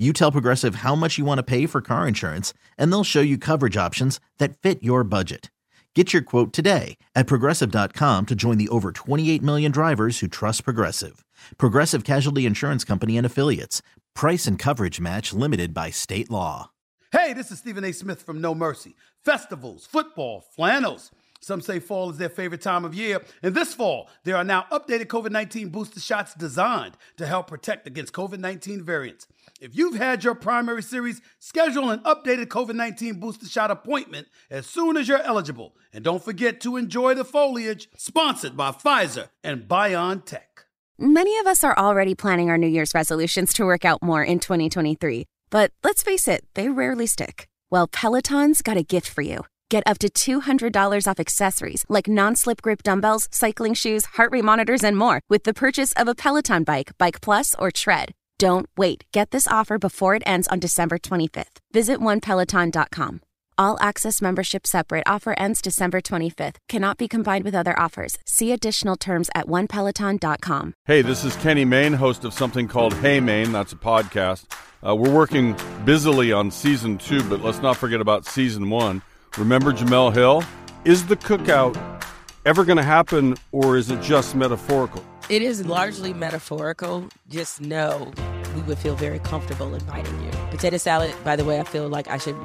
you tell Progressive how much you want to pay for car insurance, and they'll show you coverage options that fit your budget. Get your quote today at progressive.com to join the over 28 million drivers who trust Progressive. Progressive Casualty Insurance Company and Affiliates. Price and coverage match limited by state law. Hey, this is Stephen A. Smith from No Mercy. Festivals, football, flannels. Some say fall is their favorite time of year. And this fall, there are now updated COVID 19 booster shots designed to help protect against COVID 19 variants. If you've had your primary series, schedule an updated COVID 19 booster shot appointment as soon as you're eligible. And don't forget to enjoy the foliage, sponsored by Pfizer and BioNTech. Many of us are already planning our New Year's resolutions to work out more in 2023. But let's face it, they rarely stick. Well, Peloton's got a gift for you. Get up to $200 off accessories like non slip grip dumbbells, cycling shoes, heart rate monitors, and more with the purchase of a Peloton bike, Bike Plus, or Tread. Don't wait. Get this offer before it ends on December 25th. Visit onepeloton.com. All access membership separate offer ends December 25th. Cannot be combined with other offers. See additional terms at onepeloton.com. Hey, this is Kenny Mayne, host of something called Hey Mayne. That's a podcast. Uh, we're working busily on season two, but let's not forget about season one. Remember Jemele Hill? Is the cookout ever going to happen, or is it just metaphorical? It is largely metaphorical. Just know we would feel very comfortable inviting you. Potato salad, by the way, I feel like I should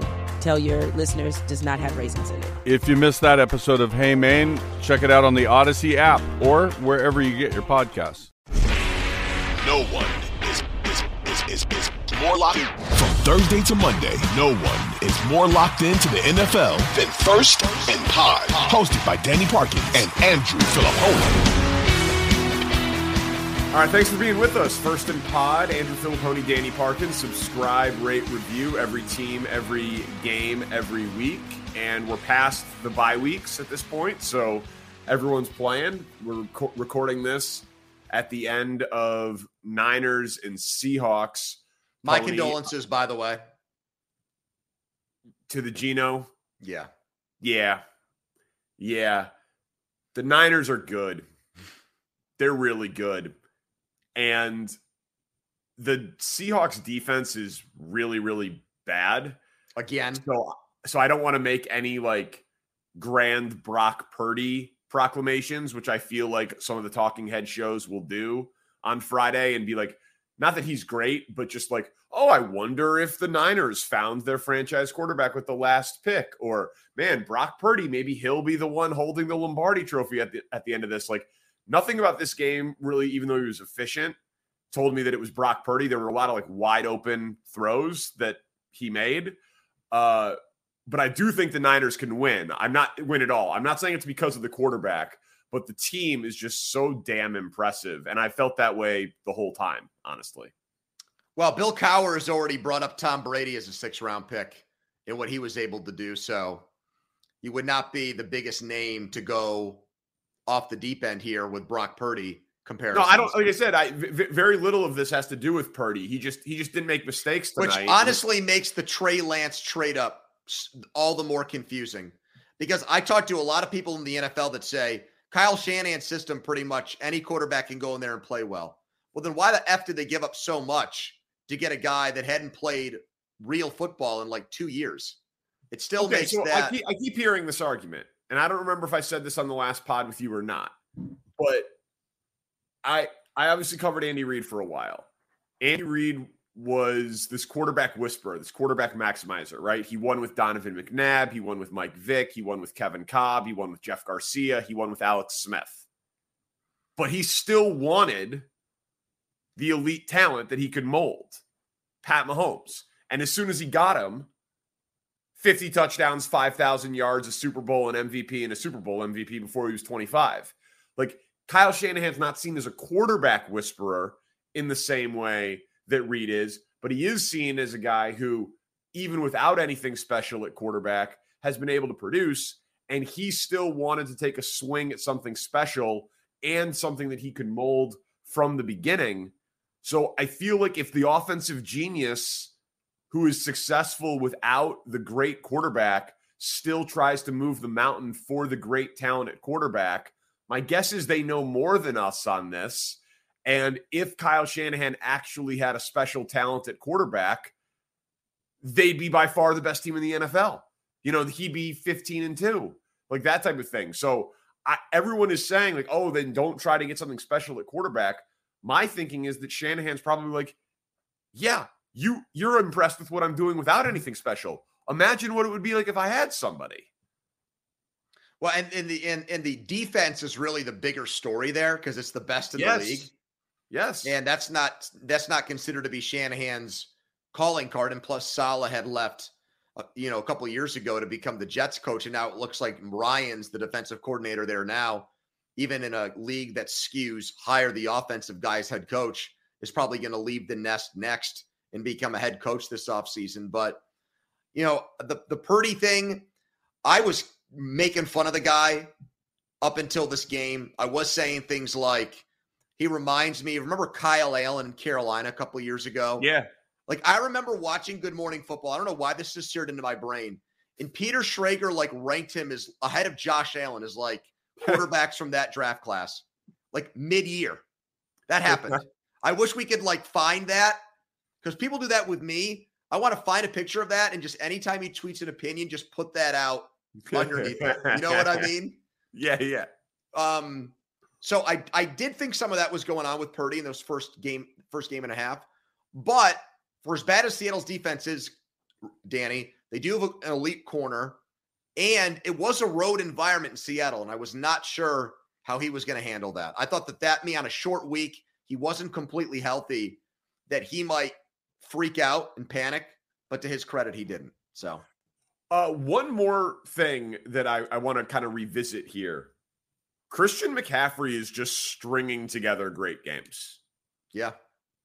tell your listeners, does not have raisins in it. If you missed that episode of Hey Mayne, check it out on the Audacy app or wherever you get your podcasts. No one is, is, is, is, is more locked in. From Thursday to Monday, no one is more locked into the NFL than First and Pod. Hosted by Danny Parkins and Andrew Fillipponi. All right, thanks for being with us. First and Pod, Andrew Fillipponi, Danny Parkin. Subscribe, rate, review every team, every game, every week. And we're past the bye weeks at this point, so everyone's playing. We're rec- recording this at the end of Niners and Seahawks. My Pony condolences, by the way. to the Geno. Yeah. Yeah. Yeah. The Niners are good. They're really good. And the Seahawks defense is really, really bad. Again. So so I don't want to make any like grand Brock Purdy proclamations, which I feel like some of the talking head shows will do on Friday and be like, not that he's great, but just like, oh, I wonder if the Niners found their franchise quarterback with the last pick, or man, Brock Purdy, maybe he'll be the one holding the Lombardi trophy at the at the end of this. Like nothing about this game really, even though he was efficient, told me that it was Brock Purdy. There were a lot of like wide open throws that he made. Uh, but I do think the Niners can win. I'm not win at all. I'm not saying it's because of the quarterback, but the team is just so damn impressive. And I felt that way the whole time, honestly. Well, Bill Cowher has already brought up Tom Brady as a six round pick and what he was able to do. So he would not be the biggest name to go off the deep end here with Brock Purdy comparison. No, I don't. Like I said, I v- very little of this has to do with Purdy. He just he just didn't make mistakes tonight. Which honestly makes the Trey Lance trade up all the more confusing because I talked to a lot of people in the NFL that say Kyle Shanahan's system pretty much any quarterback can go in there and play well. Well, then why the F did they give up so much to get a guy that hadn't played real football in like two years? It still okay, makes so that. I keep, I keep hearing this argument, and I don't remember if I said this on the last pod with you or not, but I I obviously covered Andy Reid for a while. Andy Reid was this quarterback whisperer, this quarterback maximizer, right? He won with Donovan McNabb, he won with Mike Vick, he won with Kevin Kolb, he won with Jeff Garcia, he won with Alex Smith. But he still wanted the elite talent that he could mold, Pat Mahomes. And as soon as he got him, 50 touchdowns, 5,000 yards, a Super Bowl, an MVP, and a Super Bowl MVP before he was 25. Like Kyle Shanahan's not seen as a quarterback whisperer in the same way that Reid is, but he is seen as a guy who, even without anything special at quarterback, has been able to produce. And he still wanted to take a swing at something special and something that he could mold from the beginning. So I feel like if the offensive genius who is successful without the great quarterback still tries to move the mountain for the great talent at quarterback, my guess is they know more than us on this. And if Kyle Shanahan actually had a special talent at quarterback, they'd be by far the best team in the NFL. You know, he'd be 15 and 2, like that type of thing. So I, everyone is saying, like, oh, then don't try to get something special at quarterback. My thinking is that Shanahan's probably like, yeah, you you're impressed with what I'm doing without anything special. Imagine what it would be like if I had somebody. Well, and in the in, in the defense is really the bigger story there because it's the best in yes. the league. Yes. And that's not that's not considered to be Shanahan's calling card. And plus, Saleh had left, uh, you know, a couple years ago to become the Jets coach, and now it looks like Ryans the defensive coordinator there now. Even in a league that skews higher, the offensive guy's head coach is probably going to leave the nest next and become a head coach this offseason. But you know, the the Purdy thing, I was making fun of the guy up until this game. I was saying things like he reminds me. Remember Kyle Allen in Carolina a couple years ago? Yeah. Like I remember watching Good Morning Football. I don't know why this just seared into my brain. And Peter Schrager like ranked him as ahead of Josh Allen as like quarterbacks from that draft class, like mid-year. That happened. I wish we could like find that because people do that with me. I want to find a picture of that and just anytime he tweets an opinion, just put that out underneath it. You know what I mean? Yeah, yeah. Um, so I I did think some of that was going on with Purdy in those first game, first game and a half. But for as bad as Seattle's defense is, Danny, they do have an elite corner, and it was a road environment in Seattle, and I was not sure how he was going to handle that. I thought that that me on a short week, he wasn't completely healthy, that he might freak out and panic. But to his credit, he didn't. So, uh, one more thing that I, I want to kind of revisit here Christian McCaffrey is just stringing together great games. Yeah.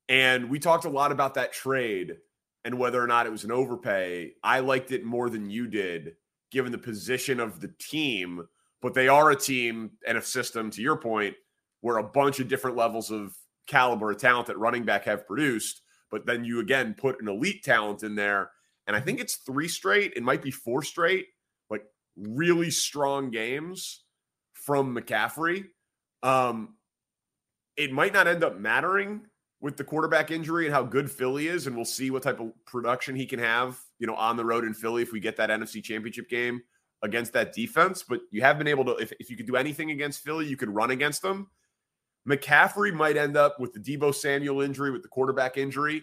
And we talked a lot about that trade and whether or not it was an overpay. I liked it more than you did, given the position of the team. But they are a team and a system, to your point, where a bunch of different levels of caliber of talent at running back have produced. But then you again put an elite talent in there. And I think it's three straight, it might be four straight, like really strong games from McCaffrey. Um, it might not end up mattering with the quarterback injury and how good Philly is, and we'll see what type of production he can have, you know, on the road in Philly if we get that NFC Championship game against that defense. But you have been able to, if, if you could do anything against Philly, you could run against them. McCaffrey might end up with the Deebo Samuel injury, with the quarterback injury.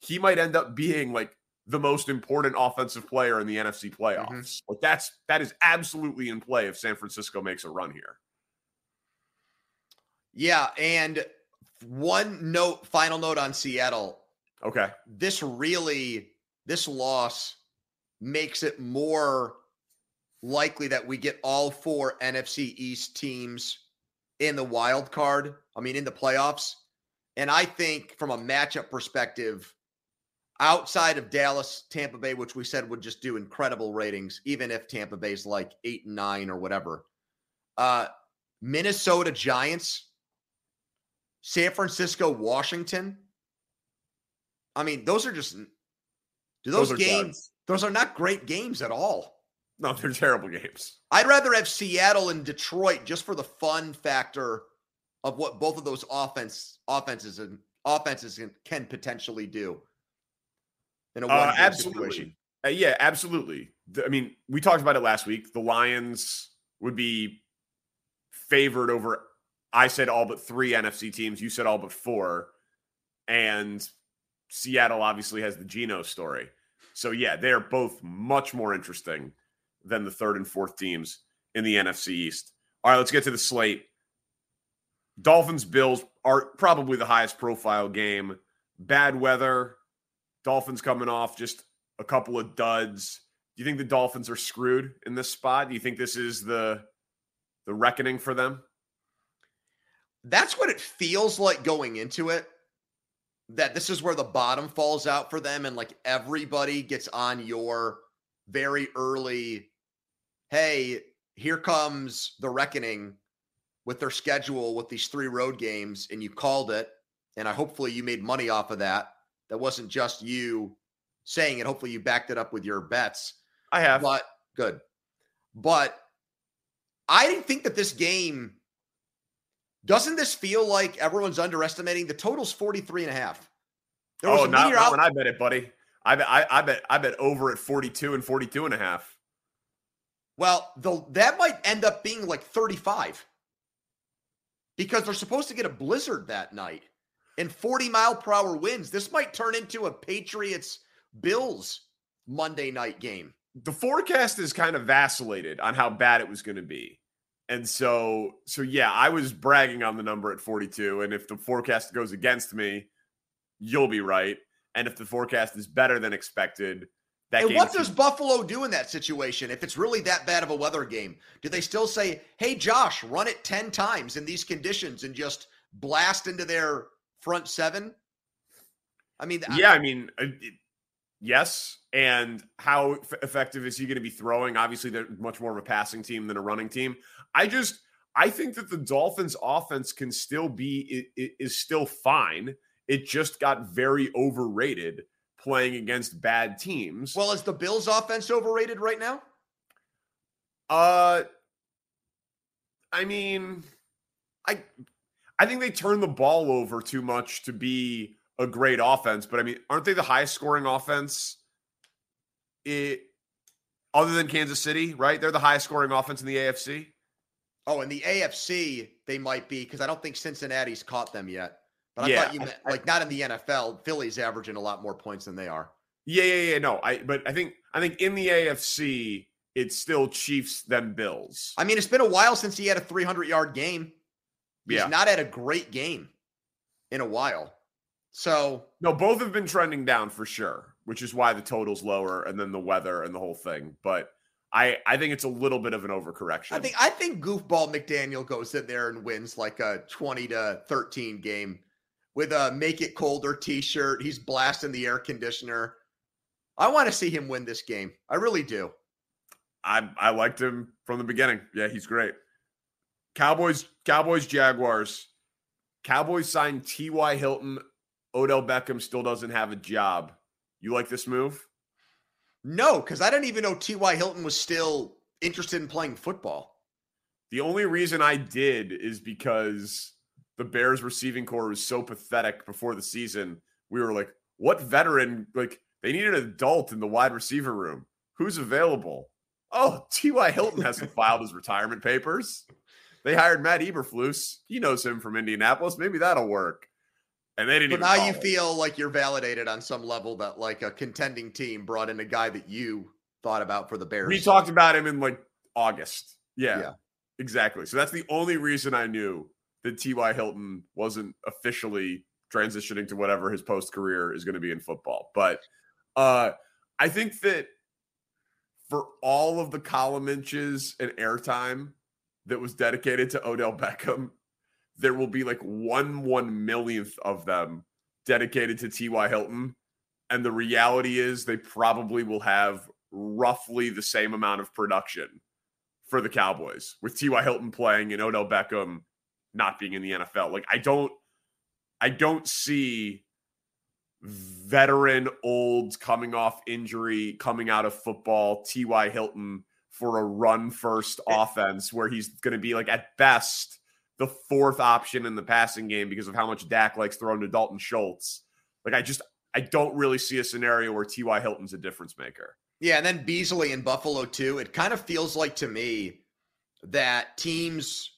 He might end up being like the most important offensive player in the NFC playoffs. Mm-hmm. Like that's that is absolutely in play if San Francisco makes a run here. Yeah, and one note, final note on Seattle. Okay. This really, this loss makes it more likely that we get all four NFC East teams in the wild card. I mean, in the playoffs. And I think from a matchup perspective, outside of Dallas, Tampa Bay, which we said would just do incredible ratings, even if Tampa Bay's like eight and nine or whatever. Uh, Minnesota Giants, San Francisco, Washington. I mean, those are just do those, those games. Those are not great games at all. No, they're terrible games. I'd rather have Seattle and Detroit just for the fun factor of what both of those offense offenses and offenses can, can potentially do in a uh, absolutely. Uh, yeah, absolutely. I mean, we talked about it last week. The Lions would be favored over. I said all but three NFC teams. You said all but four, and Seattle obviously has the Geno story. So yeah, they are both much more interesting than the third and fourth teams in the NFC East. All right, let's get to the slate. Dolphins Bills are probably the highest profile game. Bad weather. Dolphins coming off just a couple of duds. Do you think the Dolphins are screwed in this spot? Do you think this is the the reckoning for them? That's what it feels like going into it. That this is where the bottom falls out for them, and like everybody gets on your very early, hey, here comes the reckoning with their schedule with these three road games, and you called it. And I hopefully you made money off of that. That wasn't just you saying it. Hopefully you backed it up with your bets. I have. But good. But I didn't think that this game doesn't this feel like everyone's underestimating the total's 43 and a half. There was oh, not, not when I bet it, buddy. I bet I, I bet I bet over at 42 and 42 and a half. Well, the that might end up being like 35 because they're supposed to get a blizzard that night and 40 mile per hour winds. This might turn into a Patriots Bills Monday night game. The forecast is kind of vacillated on how bad it was going to be. And so, so yeah, I was bragging on the number at 42. And if the forecast goes against me, you'll be right. And if the forecast is better than expected, that and what does Buffalo do in that situation if it's really that bad of a weather game? Do they still say, "Hey, Josh, run it ten times in these conditions and just blast into their front seven? I mean, yeah, I, I mean, uh, yes. And how f- effective is he going to be throwing? Obviously, they're much more of a passing team than a running team. I just, I think that the Dolphins' offense can still be is still fine. It just got very overrated playing against bad teams. Well, is the Bills' offense overrated right now? Uh, I mean, I I think they turn the ball over too much to be a great offense. But I mean, aren't they the highest scoring offense? It other than Kansas City, right? They're the highest scoring offense in the AFC. Oh, in the AFC, they might be because I don't think Cincinnati's caught them yet. But I yeah, thought you meant like not in the NFL. Philly's averaging a lot more points than they are. Yeah, yeah, yeah. No, I but I think I think in the AFC, it's still Chiefs then Bills. I mean, it's been a while since he had a 300 yard game. He's yeah. not had a great game in a while. So no, both have been trending down for sure, which is why the total's lower, and then the weather and the whole thing. But I I think it's a little bit of an overcorrection. I think I think goofball McDaniel goes in there and wins like a 20 to 13 game with a make it colder t-shirt. He's blasting the air conditioner. I want to see him win this game. I really do. I I liked him from the beginning. Yeah, he's great. Cowboys, Cowboys, Jaguars. Cowboys signed T.Y. Hilton. Odell Beckham still doesn't have a job. You like this move? No, because I didn't even know T.Y. Hilton was still interested in playing football. The only reason I did is because the Bears receiving corps was so pathetic before the season. We were like, what veteran? Like, they need an adult in the wide receiver room. Who's available? Oh, T.Y. Hilton hasn't filed his retirement papers. They hired Matt Eberflus. He knows him from Indianapolis. Maybe that'll work. And they didn't. But now you him. feel like you're validated on some level that like a contending team brought in a guy that you thought about for the Bears. We talked about him in like August. Yeah, yeah. exactly. So that's the only reason I knew that T.Y. Hilton wasn't officially transitioning to whatever his post career is going to be in football. But uh, I think that for all of the column inches and airtime that was dedicated to Odell Beckham, there will be like one one millionth of them dedicated to T.Y. Hilton. And the reality is they probably will have roughly the same amount of production for the Cowboys with T.Y. Hilton playing and Odell Beckham not being in the NFL. Like I don't I don't see veteran old coming off injury coming out of football T.Y. Hilton for a run first offense where he's going to be like at best the fourth option in the passing game because of how much Dak likes throwing to Dalton Schultz. Like I just I don't really see a scenario where T.Y. Hilton's a difference maker. Yeah, and then Beasley in Buffalo too. It kind of feels like to me that teams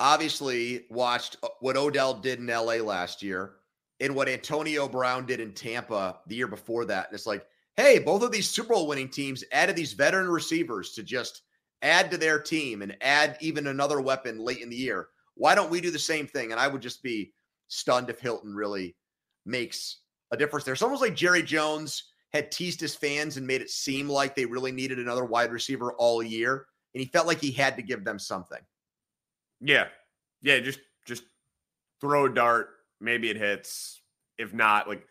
obviously watched uh, what Odell did in LA last year and what Antonio Brown did in Tampa the year before that. And it's like, hey, both of these Super Bowl winning teams added these veteran receivers to just add to their team and add even another weapon late in the year. Why don't we do the same thing? And I would just be stunned if Hilton really makes a difference there. It's almost like Jerry Jones had teased his fans and made it seem like they really needed another wide receiver all year. And he felt like he had to give them something. Yeah. Yeah. Just, just throw a dart. Maybe it hits. If not, like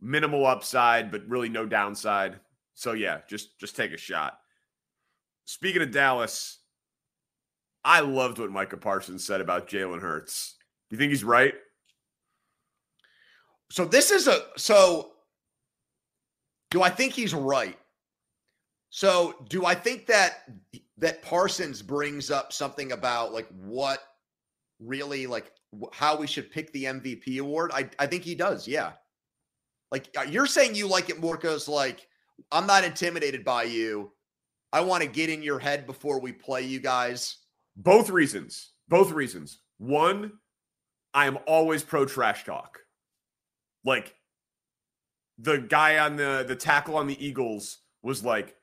minimal upside, but really no downside. So yeah, just, just take a shot. Speaking of Dallas, I loved what Micah Parsons said about Jalen Hurts. Do you think he's right? So this is a so do I think he's right? So do I think that that Parsons brings up something about like what really like how we should pick the MVP award? I I think he does. Yeah. Like uh, you're saying you like it more because like I'm not intimidated by you. I want to get in your head before we play you guys. Both reasons. Both reasons. One, I am always pro trash talk. Like the guy on the the tackle on the Eagles was like,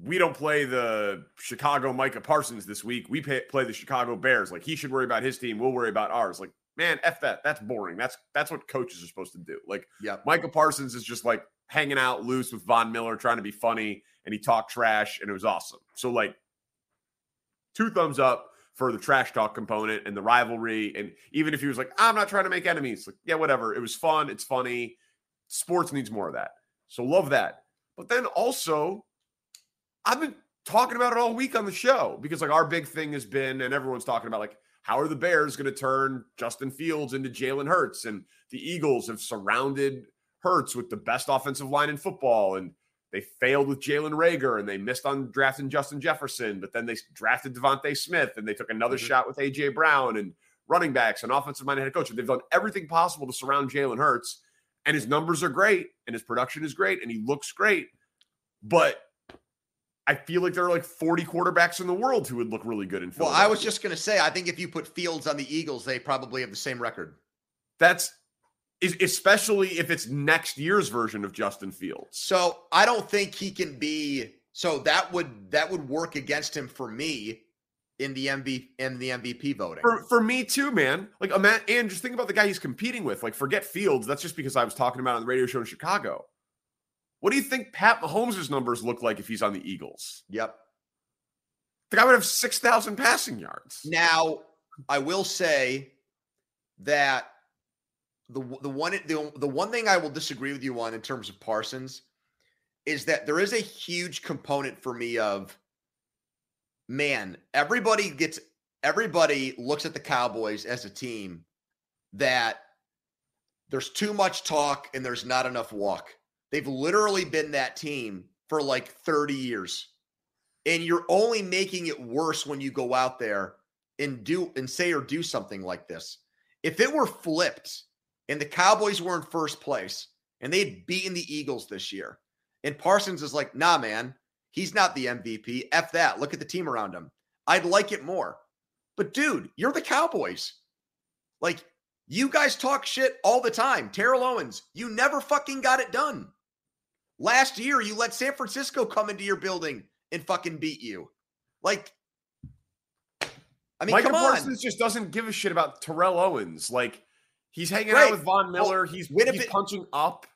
we don't play the Chicago Micah Parsons this week. We pay, play the Chicago Bears. Like he should worry about his team. We'll worry about ours. Like man, f that. That's boring. That's that's what coaches are supposed to do. Like yeah, Michael Parsons is just like hanging out loose with Von Miller, trying to be funny, and he talked trash, and it was awesome. So like, two thumbs up for the trash talk component and the rivalry. And even if he was like, I'm not trying to make enemies, like, yeah, whatever. It was fun. It's funny. Sports needs more of that. So love that. But then also, I've been talking about it all week on the show because like our big thing has been, and everyone's talking about like, how are the Bears going to turn Justin Fields into Jalen Hurts? And the Eagles have surrounded Hurts with the best offensive line in football. And they failed with Jalen Reagor and they missed on drafting Justin Jefferson, but then they drafted DeVonta Smith and they took another mm-hmm. shot with AJ Brown and running backs and offensive minded head coach. They've done everything possible to surround Jalen Hurts, and his numbers are great and his production is great and he looks great. But I feel like there are like 40 quarterbacks in the world who would look really good in fields. Well, I was just going to say, I think if you put Fields on the Eagles, they probably have the same record. That's especially if it's next year's version of Justin Fields. So I don't think he can be. So that would that would work against him for me in the MV in the MVP voting. For, for me too, man. Like a man, and just think about the guy he's competing with. Like forget Fields. That's just because I was talking about on the radio show in Chicago. What do you think Pat Mahomes' numbers look like if he's on the Eagles? Yep. The guy would have six thousand passing yards. Now, I will say that the the one the, the one thing I will disagree with you on in terms of Parsons is that there is a huge component for me of man, everybody gets everybody looks at the Cowboys as a team that there's too much talk and there's not enough walk. They've literally been that team for like 30 years. And you're only making it worse when you go out there and do and say or do something like this. If it were flipped and the Cowboys were in first place and they'd beaten the Eagles this year. And Parsons is like, nah, man, he's not the MVP. F that. Look at the team around him. I'd like it more. But dude, you're the Cowboys. Like, you guys talk shit all the time. Terrell Owens, you never fucking got it done. Last year, you let San Francisco come into your building and fucking beat you. Like, I mean, Micah come on. Parsons just doesn't give a shit about Terrell Owens. Like, He's hanging right. out with Von Miller. Well, he's, he's punching up,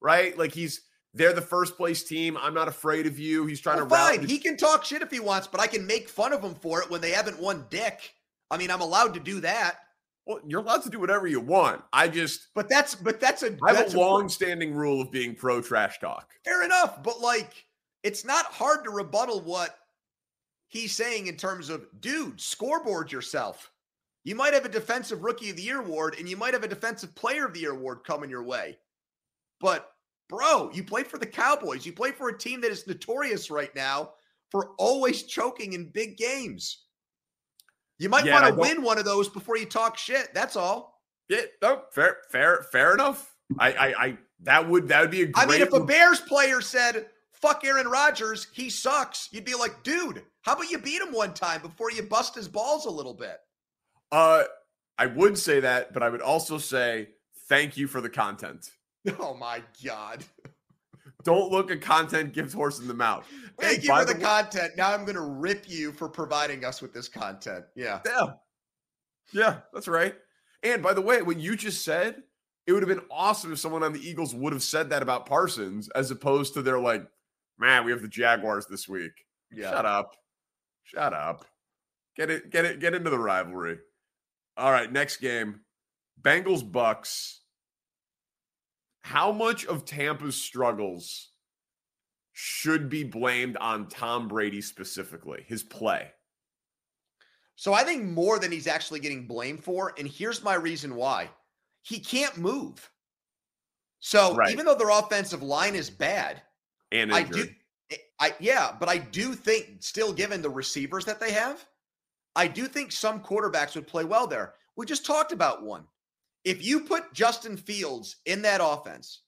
right? Like he's they're the first place team. I'm not afraid of you. He's trying well, to fine. He can talk shit if he wants, but I can make fun of him for it when they haven't won dick. I mean, I'm allowed to do that. Well, you're allowed to do whatever you want. I just But that's but that's a I have a long-standing rule of being pro trash talk. Fair enough, but like it's not hard to rebuttal what he's saying in terms of dude, scoreboard yourself. You might have a defensive rookie of the year award and you might have a defensive player of the year award coming your way. But bro, you play for the Cowboys. You play for a team that is notorious right now for always choking in big games. You might yeah, want to win one of those before you talk shit. That's all. Yeah, no, fair, fair, fair enough. I, I, I that would that would be a I mean, if a Bears player said, fuck Aaron Rodgers, he sucks, you'd be like, dude, how about you beat him one time before you bust his balls a little bit? Uh, I would say that, but I would also say thank you for the content. Oh my god! Don't look at content gives horse in the mouth. Thank hey, you for the, the content. Now I'm going to rip you for providing us with this content. Yeah. Yeah. Yeah, that's right. And by the way, what you just said, it would have been awesome if someone on the Eagles would have said that about Parsons, as opposed to they're like, man, we have the Jaguars this week. Yeah. Shut up. Shut up. Get it, get it, get into the rivalry. All right, next game. Bengals Bucks. How much of Tampa's struggles should be blamed on Tom Brady specifically, his play? So I think more than he's actually getting blamed for. And here's my reason why he can't move. So right. even though their offensive line is bad, and I do, eh, I yeah, but I do think still given the receivers that they have, I do think some quarterbacks would play well there. We just talked about one. If you put Justin Fields in that offense,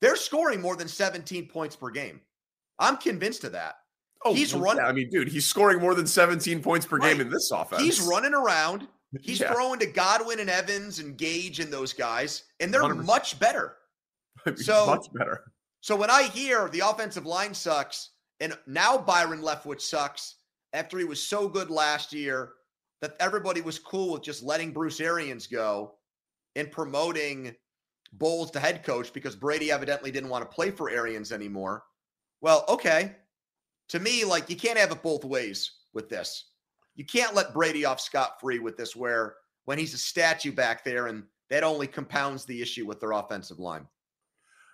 they're scoring more than 17 points per game. I'm convinced of that. Oh, he's running. Yeah, I mean, dude, he's scoring more than 17 points per right. game in this offense. He's running around. He's yeah. throwing to Godwin and Evans and Gage and those guys, and they're 100%. much better. so much better. So when I hear the offensive line sucks, and now Byron Leftwich sucks after he was so good last year that everybody was cool with just letting Bruce Arians go and promoting Bowles to head coach because Brady evidently didn't want to play for Arians anymore. Well, okay. To me, like you can't have it both ways with this. You can't let Brady off scot free with this, where when he's a statue back there, and that only compounds the issue with their offensive line.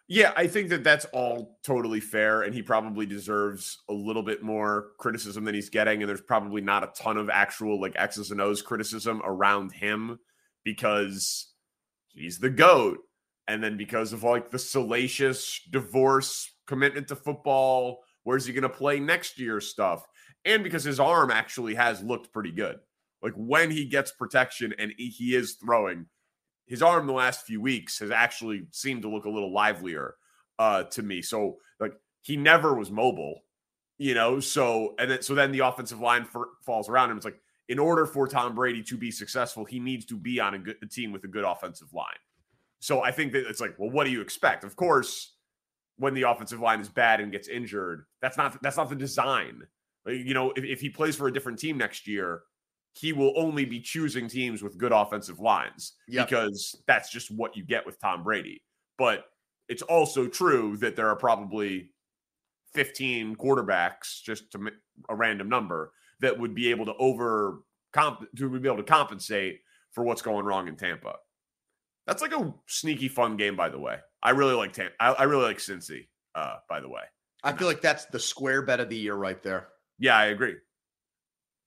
Yeah, I think that that's all totally fair, and he probably deserves a little bit more criticism than he's getting. And there's probably not a ton of actual like X's and O's criticism around him because he's the goat, and then because of like the salacious divorce commitment to football, where's he going to play next year stuff, and because his arm actually has looked pretty good. Like when he gets protection and he is throwing, his arm the last few weeks has actually seemed to look a little livelier uh, to me. So like he never was mobile, you know. So and then so then the offensive line for, falls around him. It's like in order for Tom Brady to be successful, he needs to be on a good a team with a good offensive line. So I think that it's like, well, what do you expect? Of course, when the offensive line is bad and gets injured, that's not that's not the design. You know, if, if he plays for a different team next year, he will only be choosing teams with good offensive lines yep. because that's just what you get with Tom Brady. But it's also true that there are probably 15 quarterbacks, just to a random number, that would be able to over comp to be able to compensate for what's going wrong in Tampa. That's like a sneaky fun game, by the way. I really like Tampa. I, I really like Cincy, uh, by the way. I feel like that's the square bet of the year right there. Yeah, I agree.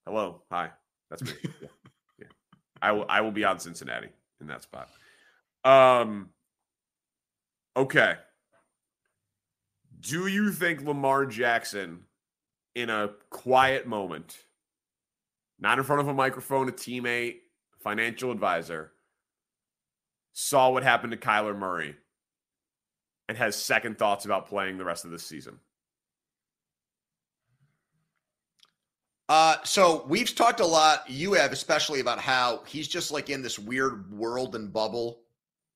Hello. Hi. That's me. yeah. yeah. I will I will be on Cincinnati in that spot. Um okay. Do you think Lamar Jackson in a quiet moment, not in front of a microphone, a teammate, financial advisor, saw what happened to Kyler Murray and has second thoughts about playing the rest of the season? Uh, so we've talked a lot, you have especially about how he's just like in this weird world and bubble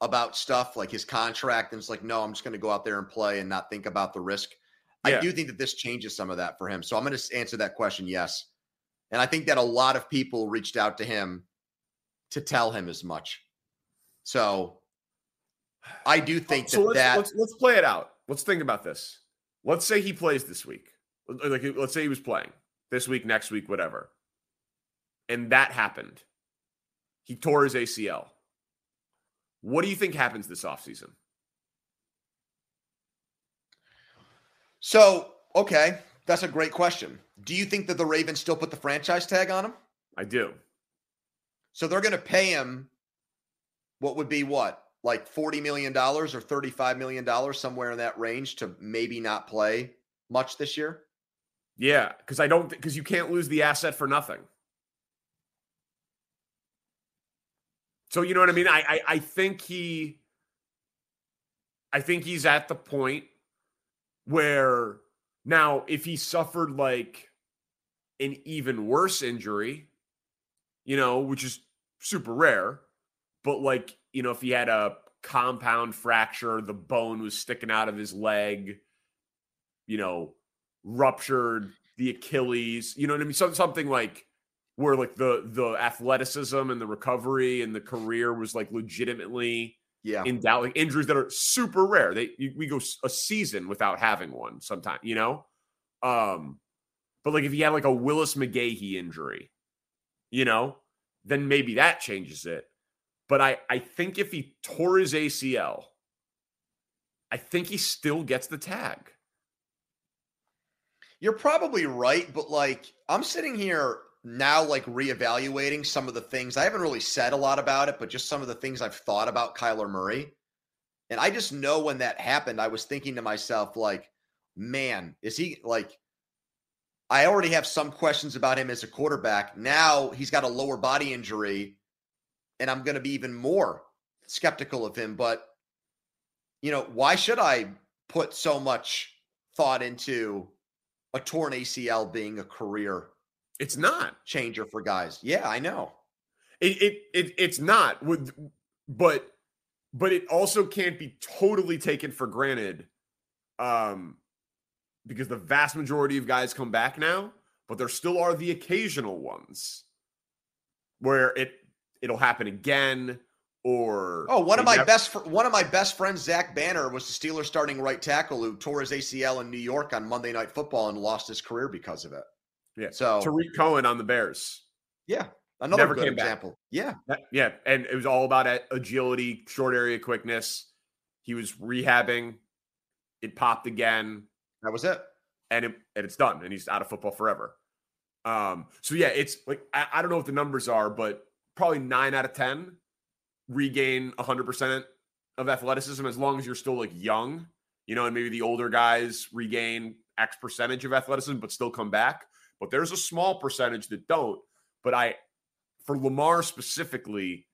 about stuff like his contract. And it's like, no, I'm just going to go out there and play and not think about the risk. Yeah. I do think that this changes some of that for him. So I'm going to answer that question yes. And I think that a lot of people reached out to him to tell him as much. So I do think so that, let's, that let's, let's play it out. Let's think about this. Let's say he plays this week. Like let's say he was playing this week, next week, whatever. And that happened. He tore his ACL. What do you think happens this offseason? So, okay, that's a great question. Do you think that the Ravens still put the franchise tag on him? I do. So they're going to pay him what would be what? Like $40 million or $35 million, somewhere in that range to maybe not play much this year? Yeah, because I don't because you can't lose the asset for nothing. So you know what I mean? I, I I think he I think he's at the point where now if he suffered like an even worse injury, you know, which is super rare, but like, you know, if he had a compound fracture, the bone was sticking out of his leg, you know, ruptured the Achilles, you know what I mean? So, something like where like the the athleticism and the recovery and the career was like legitimately Yeah. in doubt, like injuries that are super rare. They you, we go a season without having one sometime, you know. Um, but like if he had like a Willis McGahee injury, you know, then maybe that changes it. But I I think if he tore his ACL, I think he still gets the tag. You're probably right, but like I'm sitting here now, like reevaluating some of the things I haven't really said a lot about it, but just some of the things I've thought about Kyler Murray. And I just know when that happened, I was thinking to myself, like, man, is he like, I already have some questions about him as a quarterback. Now he's got a lower body injury, and I'm going to be even more skeptical of him. But, you know, why should I put so much thought into a torn ACL being a career It's not. changer for guys? Yeah, I know. It it, it it's not. With but but it also can't be totally taken for granted. Um because the vast majority of guys come back now, but there still are the occasional ones where it it'll happen again or Oh, one of my never- best fr- one of my best friends, Zach Banner, was the Steelers starting right tackle who tore his ACL in New York on Monday Night Football and lost his career because of it. Yeah. So Tarik Cohen on the Bears. yeah, another Never good came back. example. Yeah, That- Yeah, and it was all about agility, short area quickness. He was rehabbing. It popped again. that was it. and it, and it's done and he's out of football forever um so yeah it's like I, I don't know what the numbers are but probably nine out of ten regain 100% of athleticism as long as you're still like young you know and maybe the older guys regain x percentage of athleticism but still come back but there's a small percentage that don't but i for lamar specifically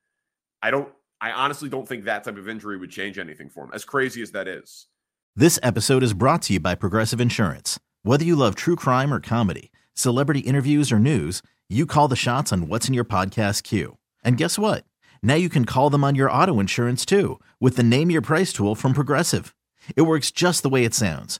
i don't i honestly don't think that type of injury would change anything for him as crazy as that is This episode is brought to you by Progressive Insurance. Whether you love true crime or comedy, celebrity interviews or news, you call the shots on what's in your podcast queue. And guess what? Now you can call them on your auto insurance too with the Name Your Price tool from Progressive. It works just the way it sounds.